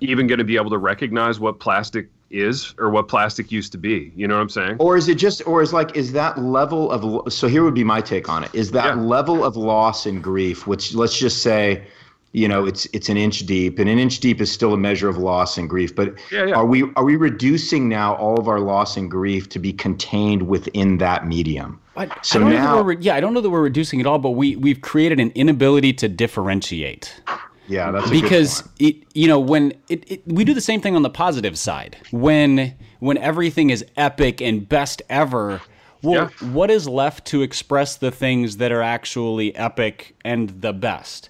A: even going to be able to recognize what plastic is or what plastic used to be? You know what I'm saying?
C: or is it just, or is like, is that level of, so here would be my take on it. Is that
A: Yeah.
C: level of loss and grief, which let's just say, you know, it's it's an inch deep, and an inch deep is still a measure of loss and grief. But
A: Yeah, yeah.
C: are we are we reducing now all of our loss and grief to be contained within that medium?
B: I,
C: So
B: I
C: now-
B: that we're, yeah, I don't know that we're reducing it all, but we we've created an inability to differentiate
C: Yeah, that's a good
B: because
C: point.
B: it you know when it, it we do the same thing on the positive side when when everything is epic and best ever. Well,
A: Yeah.
B: what is left to express the things that are actually epic and the best?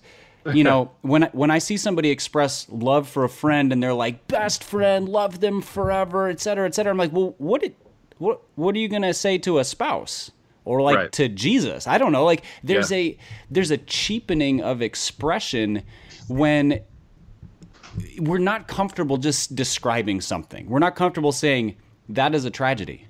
B: You know, when when I see somebody express love for a friend and they're like best friend, love them forever, et cetera, et cetera, I'm like, well, what did what what are you gonna say to a spouse or like
A: Right.
B: to Jesus? I don't know. Like there's
A: Yeah.
B: a there's a cheapening of expression when we're not comfortable just describing something. We're not comfortable saying that is a tragedy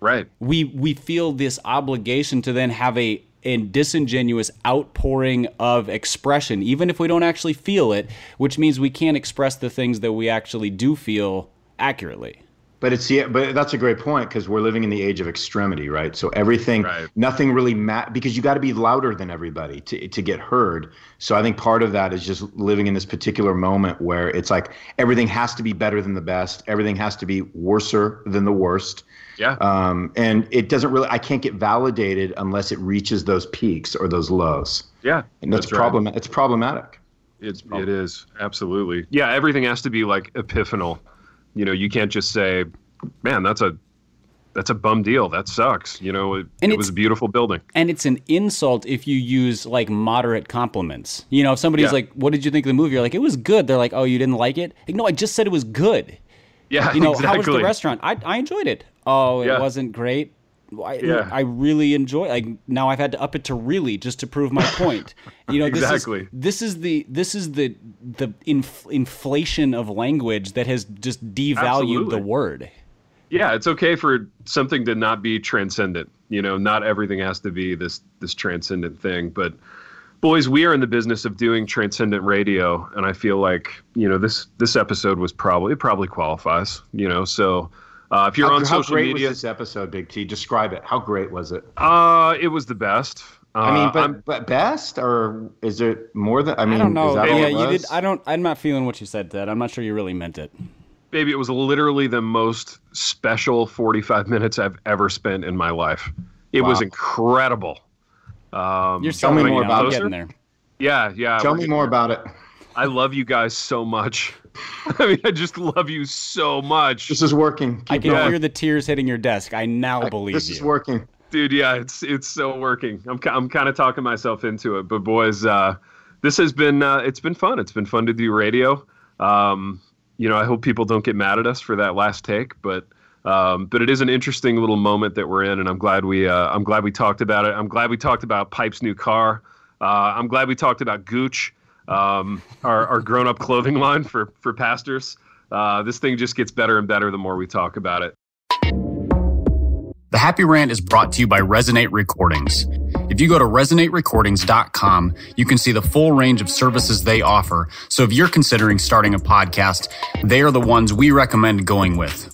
A: Right.
B: we we feel this obligation to then have a a disingenuous outpouring of expression even if we don't actually feel it which means we can't express the things that we actually do feel accurately
C: But it's yeah, but that's a great point because we're living in the age of extremity, right? So everything,
A: Right.
C: nothing really mat because you got to be louder than everybody to to get heard. So I think part of that is just living in this particular moment where it's like everything has to be better than the best, everything has to be worser than the worst.
A: Yeah.
C: Um, and it doesn't really, I can't get validated unless it reaches those peaks or those lows,
A: yeah.
C: and that's,
A: right.
C: problem. It's problematic.
A: It's it is absolutely yeah. Everything has to be like epiphanal. You know, you can't just say, "Man, that's a that's a bum deal. That sucks." You know, it,
B: And
A: it was a beautiful building.
B: and it's an insult if you use like moderate compliments you know if somebody's
A: Yeah.
B: like what did you think of the movie you're like it was good they're like oh you didn't like it like, no i just said it was good
A: Yeah,
B: you know
A: exactly. <laughs>
B: how was the restaurant i, I enjoyed it oh it
A: Yeah.
B: wasn't great I,
A: Yeah.
B: I really enjoy like now I've had to up it to really just to prove my point. <laughs> You know,
A: Exactly.
B: this is this is the this is the the inf- inflation of language that has just devalued
A: Absolutely.
B: the word.
A: yeah, it's okay for something to not be transcendent. You know, not everything has to be this this transcendent thing. But boys, we are in the business of doing transcendent radio, and I feel like you know this this episode was probably it probably qualifies. You know, so. Uh, if you're
C: how,
A: on
C: how
A: social
C: great
A: media,
C: was this episode, Big T? Describe it. How great was it?
A: uh, it was the best. Uh,
C: I mean, but but best or is it more than? I mean,
D: I don't know.
C: Is that all
D: Yeah, you did. I don't. I'm not feeling what you said, Ted. I'm not sure you really meant it.
A: baby, it was literally the most special 45 <laughs> minutes I've ever spent in my life. It was incredible. Um,
D: You're
C: Tell me
D: selling
C: more about it.
D: getting there.
A: yeah, yeah.
C: Tell me more
A: there.
C: about it.
A: I love you guys so much. <laughs> I mean, I just love you so much.
C: This is working. Keep
D: I can
C: going.
D: hear the tears hitting your desk. I now
C: I-
D: believe
C: this
D: you.
C: is working.
A: dude yeah it's it's so working i'm, I'm kind of talking myself into it but boys uh, this has been uh, it's been fun it's been fun to do radio um, you know i hope people don't get mad at us for that last take but um, but it is an interesting little moment that we're in and i'm glad we uh, i'm glad we talked about it i'm glad we talked about pipe's new car uh, i'm glad we talked about gooch um, our, our grown-up clothing line for for pastors uh, this thing just gets better and better the more we talk about it
B: The Happy Rant is brought to you by Resonate Recordings. If you go to resonaterecordings.com, you can see the full range of services they offer. So if you're considering starting a podcast, they are the ones we recommend going with.